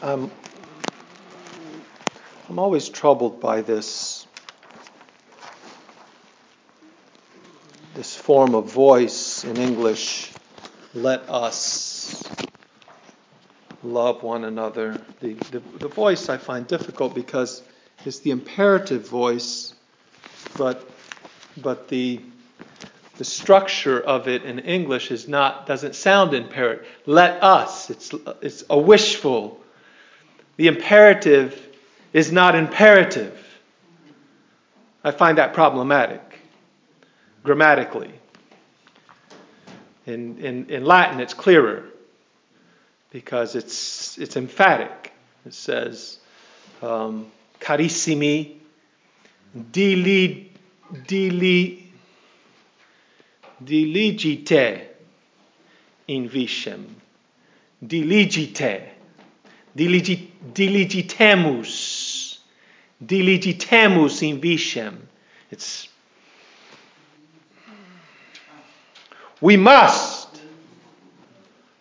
I'm, I'm always troubled by this this form of voice in English. Let us love one another. The, the, the voice I find difficult because it's the imperative voice, but but the the structure of it in English is not doesn't sound imperative. Let us. It's it's a wishful the imperative is not imperative. I find that problematic grammatically. In, in, in Latin, it's clearer because it's, it's emphatic. It says, um, carissimi, dili, dili, diligite in vicem, diligite diligitemus, diligitemus in vicem. It's we must.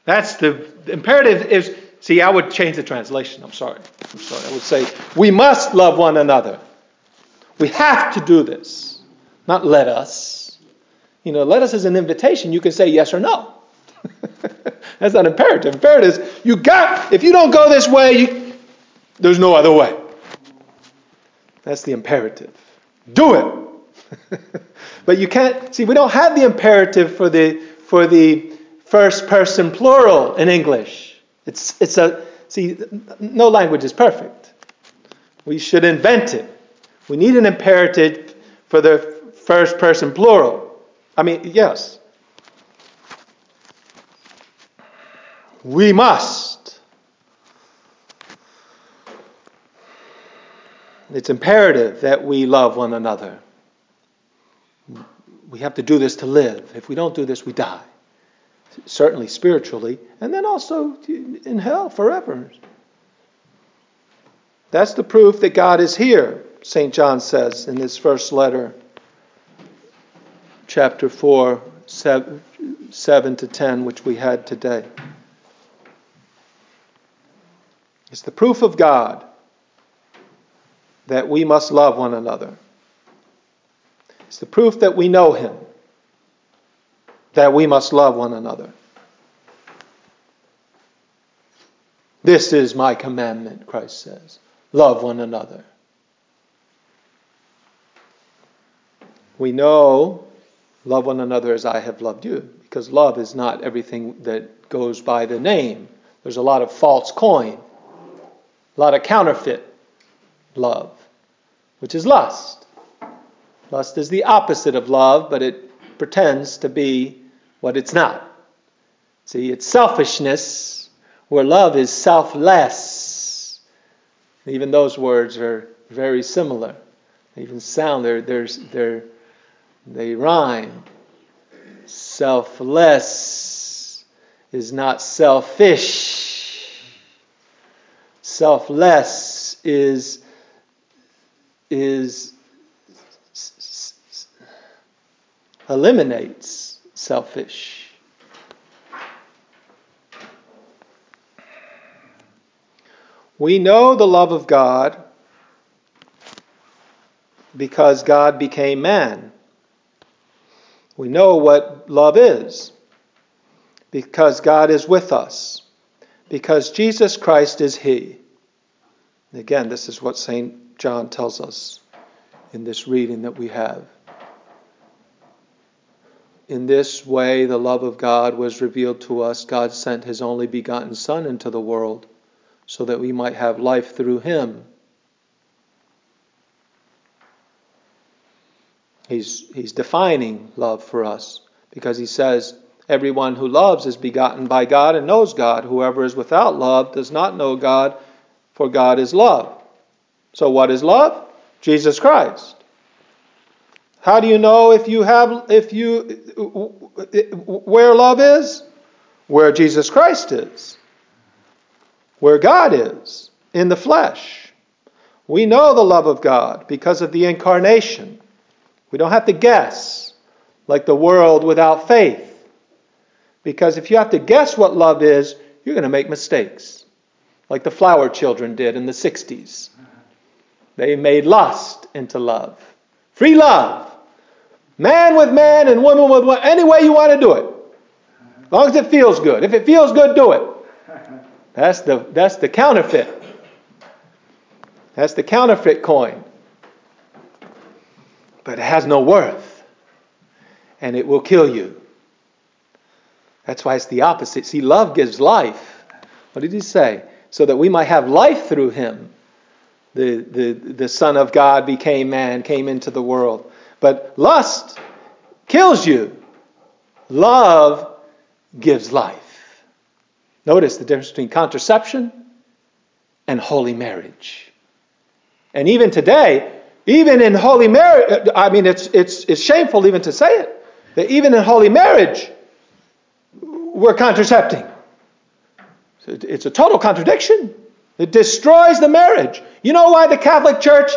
That's the, the imperative is see, I would change the translation. I'm sorry. I'm sorry. I would say we must love one another. We have to do this. Not let us. You know, let us is an invitation. You can say yes or no. That's not imperative. Imperative is you got, if you don't go this way, you, there's no other way. That's the imperative. Do it. but you can't, see, we don't have the imperative for the, for the first person plural in English. It's, it's a, see, no language is perfect. We should invent it. We need an imperative for the first person plural. I mean, yes, We must. It's imperative that we love one another. We have to do this to live. If we don't do this, we die. Certainly spiritually, and then also in hell forever. That's the proof that God is here, St. John says in his first letter, chapter 4, 7, 7 to 10, which we had today. It's the proof of God that we must love one another. It's the proof that we know Him that we must love one another. This is my commandment, Christ says. Love one another. We know love one another as I have loved you, because love is not everything that goes by the name. There's a lot of false coin a lot of counterfeit love, which is lust. Lust is the opposite of love, but it pretends to be what it's not. See, it's selfishness, where love is selfless. Even those words are very similar. They even sound, they're, they're, they're, they rhyme. Selfless is not selfish selfless is is eliminates selfish. We know the love of God because God became man. We know what love is because God is with us, because Jesus Christ is He. Again, this is what St. John tells us in this reading that we have. In this way, the love of God was revealed to us. God sent his only begotten Son into the world so that we might have life through him. He's, he's defining love for us because he says, Everyone who loves is begotten by God and knows God. Whoever is without love does not know God for God is love. So, what is love? Jesus Christ. How do you know if you have, if you, where love is? Where Jesus Christ is. Where God is, in the flesh. We know the love of God because of the incarnation. We don't have to guess like the world without faith. Because if you have to guess what love is, you're going to make mistakes. Like the flower children did in the 60s. They made lust into love. Free love. Man with man and woman with woman, any way you want to do it. As long as it feels good. If it feels good, do it. That's the, that's the counterfeit. That's the counterfeit coin. But it has no worth. And it will kill you. That's why it's the opposite. See, love gives life. What did he say? So that we might have life through him. The, the, the Son of God became man, came into the world. But lust kills you. Love gives life. Notice the difference between contraception and holy marriage. And even today, even in holy marriage, I mean, it's, it's, it's shameful even to say it, that even in holy marriage, we're contracepting. It's a total contradiction. It destroys the marriage. You know why the Catholic Church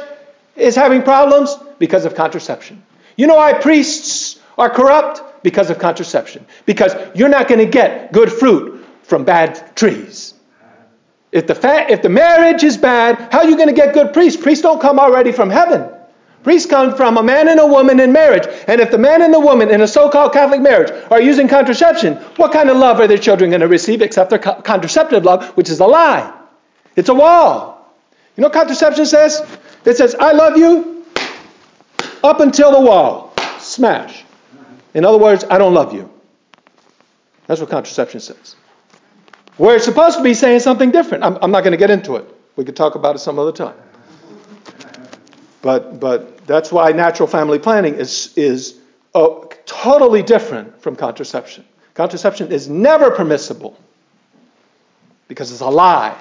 is having problems? Because of contraception. You know why priests are corrupt? Because of contraception. Because you're not going to get good fruit from bad trees. If the, fa- if the marriage is bad, how are you going to get good priests? Priests don't come already from heaven. Priests come from a man and a woman in marriage. And if the man and the woman in a so called Catholic marriage are using contraception, what kind of love are their children going to receive except their co- contraceptive love, which is a lie? It's a wall. You know what contraception says? It says, I love you up until the wall. Smash. In other words, I don't love you. That's what contraception says. Where it's supposed to be saying something different. I'm, I'm not going to get into it. We could talk about it some other time. But, but that's why natural family planning is, is uh, totally different from contraception. Contraception is never permissible because it's a lie,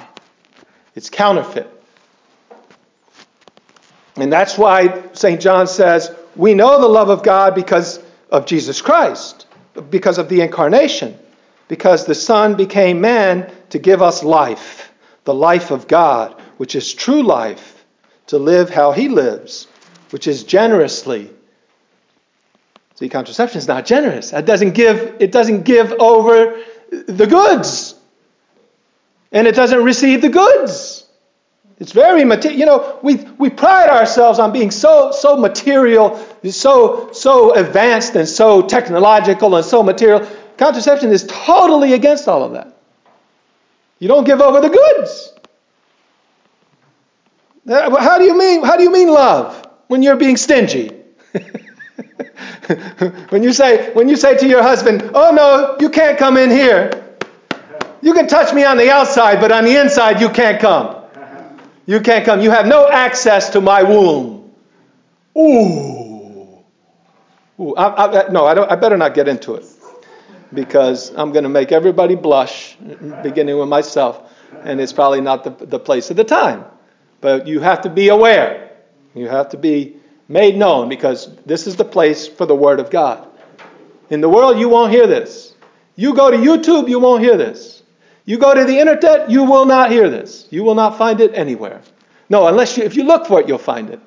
it's counterfeit. And that's why St. John says, We know the love of God because of Jesus Christ, because of the incarnation because the Son became man to give us life, the life of God, which is true life, to live how He lives, which is generously. See, contraception is not generous. It doesn't give, it doesn't give over the goods. And it doesn't receive the goods. It's very material. You know, we, we pride ourselves on being so, so material, so, so advanced and so technological and so material. Contraception is totally against all of that. You don't give over the goods. Uh, how do you mean? How do you mean love when you're being stingy? when you say when you say to your husband, "Oh no, you can't come in here. You can touch me on the outside, but on the inside you can't come. You can't come. You have no access to my womb." Ooh. Ooh. I, I, no, I, I better not get into it because I'm going to make everybody blush, beginning with myself, and it's probably not the, the place of the time. But you have to be aware. You have to be made known because this is the place for the Word of God. In the world, you won't hear this. You go to YouTube, you won't hear this. You go to the internet, you will not hear this. You will not find it anywhere. No, unless you, if you look for it, you'll find it.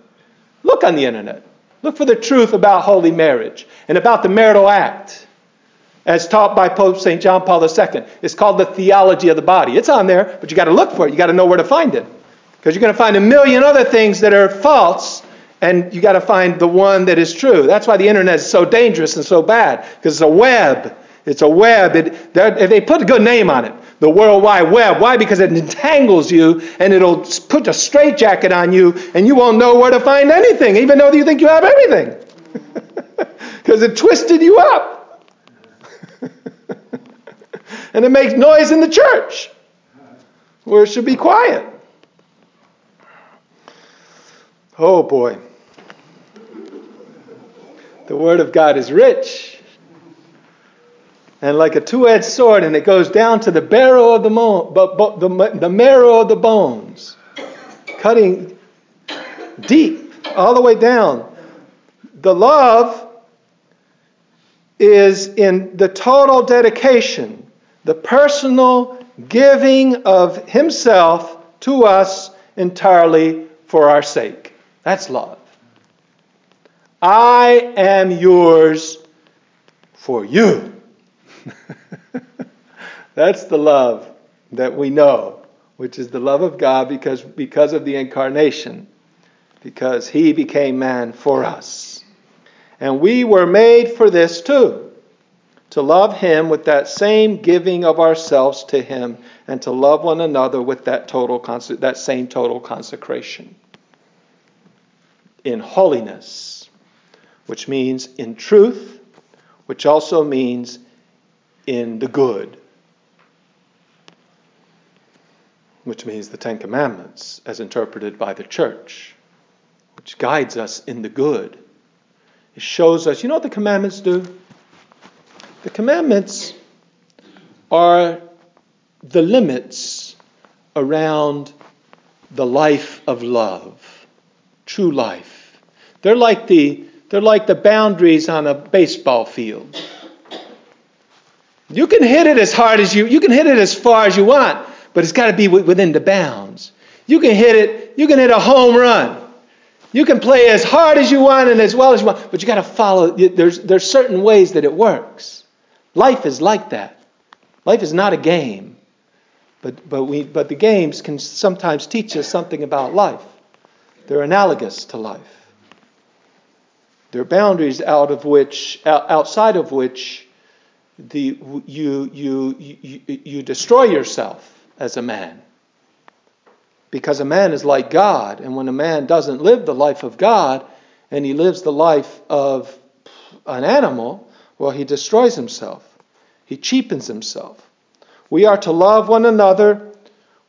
Look on the internet. Look for the truth about holy marriage and about the marital act as taught by Pope St. John Paul II. It's called the theology of the body. It's on there, but you got to look for it. You got to know where to find it. Because you're going to find a million other things that are false, and you got to find the one that is true. That's why the internet is so dangerous and so bad, because it's a web. It's a web. It, they put a good name on it, the World Wide Web. Why? Because it entangles you, and it'll put a straitjacket on you, and you won't know where to find anything, even though you think you have everything. Because it twisted you up. and it makes noise in the church where it should be quiet. Oh boy. The Word of God is rich and like a two edged sword, and it goes down to the of the, mo- the, the marrow of the bones, cutting deep, all the way down. The love is in the total dedication the personal giving of himself to us entirely for our sake. That's love. I am yours for you. That's the love that we know which is the love of God because, because of the incarnation, because he became man for us. And we were made for this too to love him with that same giving of ourselves to him and to love one another with that total that same total consecration in holiness which means in truth which also means in the good which means the 10 commandments as interpreted by the church which guides us in the good. It shows us you know what the commandments do? The commandments are the limits around the life of love, true life. They're like the, they're like the boundaries on a baseball field. You can hit it as hard as you, you can hit it as far as you want, but it's got to be within the bounds. You can hit it, you can hit a home run. You can play as hard as you want and as well as you want, but you got to follow, there's, there's certain ways that it works. Life is like that. Life is not a game. But, but, we, but the games can sometimes teach us something about life. They're analogous to life. There are boundaries out of which, outside of which, the, you, you, you, you destroy yourself as a man. Because a man is like God, and when a man doesn't live the life of God, and he lives the life of an animal, well, he destroys himself. He cheapens himself. We are to love one another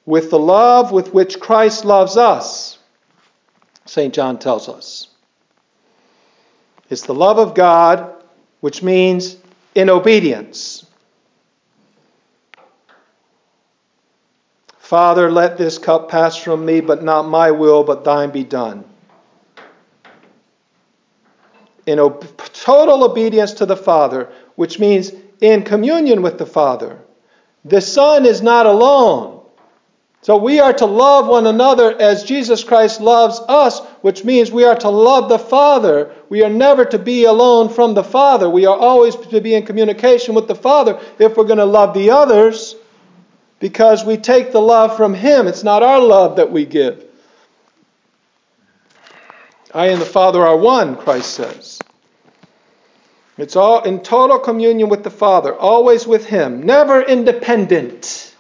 with the love with which Christ loves us, St. John tells us. It's the love of God, which means in obedience. Father, let this cup pass from me, but not my will, but thine be done in total obedience to the Father, which means in communion with the Father. The Son is not alone. So we are to love one another as Jesus Christ loves us, which means we are to love the Father. We are never to be alone from the Father. We are always to be in communication with the Father if we're going to love the others because we take the love from Him. It's not our love that we give. I and the Father are one, Christ says. It's all in total communion with the Father, always with Him, never independent,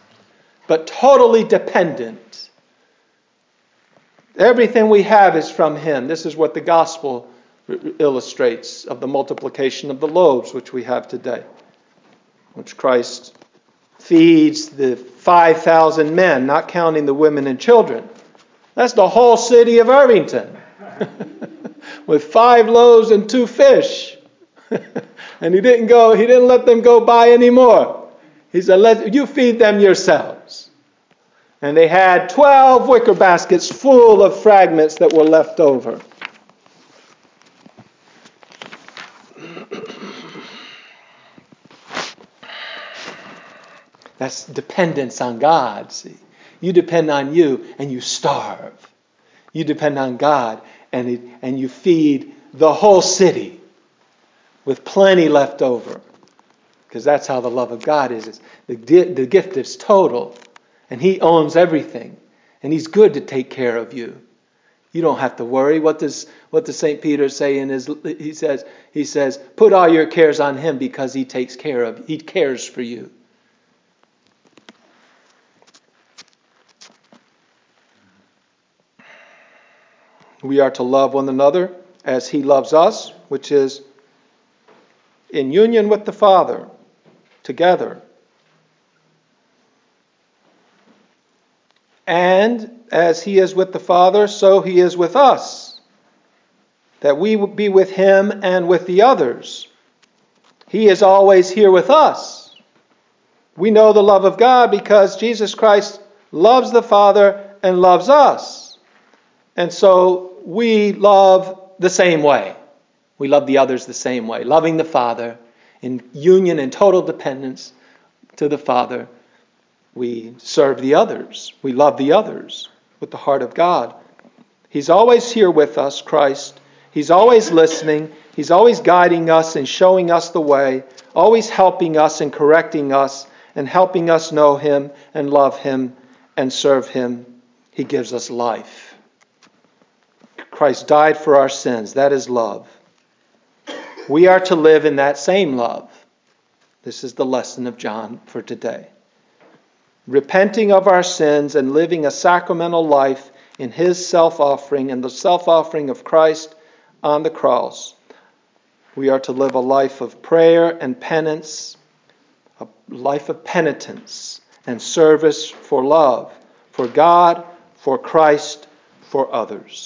but totally dependent. Everything we have is from Him. This is what the gospel illustrates of the multiplication of the loaves which we have today, which Christ feeds the 5,000 men, not counting the women and children. That's the whole city of Irvington. with five loaves and two fish. and he didn't go, he didn't let them go by anymore. He said, let you feed them yourselves. And they had 12 wicker baskets full of fragments that were left over. That's dependence on God, see. You depend on you and you starve. You depend on God and, it, and you feed the whole city with plenty left over. Because that's how the love of God is. the, the gift is total, and He owns everything, and He's good to take care of you. You don't have to worry. What does what does St. Peter say in his he says he says, put all your cares on him because he takes care of he cares for you. We are to love one another as He loves us, which is in union with the Father, together. And as He is with the Father, so He is with us, that we be with Him and with the others. He is always here with us. We know the love of God because Jesus Christ loves the Father and loves us. And so we love the same way. We love the others the same way. Loving the Father in union and total dependence to the Father, we serve the others. We love the others with the heart of God. He's always here with us, Christ. He's always listening. He's always guiding us and showing us the way, always helping us and correcting us and helping us know Him and love Him and serve Him, He gives us life. Christ died for our sins. That is love. We are to live in that same love. This is the lesson of John for today. Repenting of our sins and living a sacramental life in His self offering and the self offering of Christ on the cross. We are to live a life of prayer and penance, a life of penitence and service for love, for God, for Christ, for others.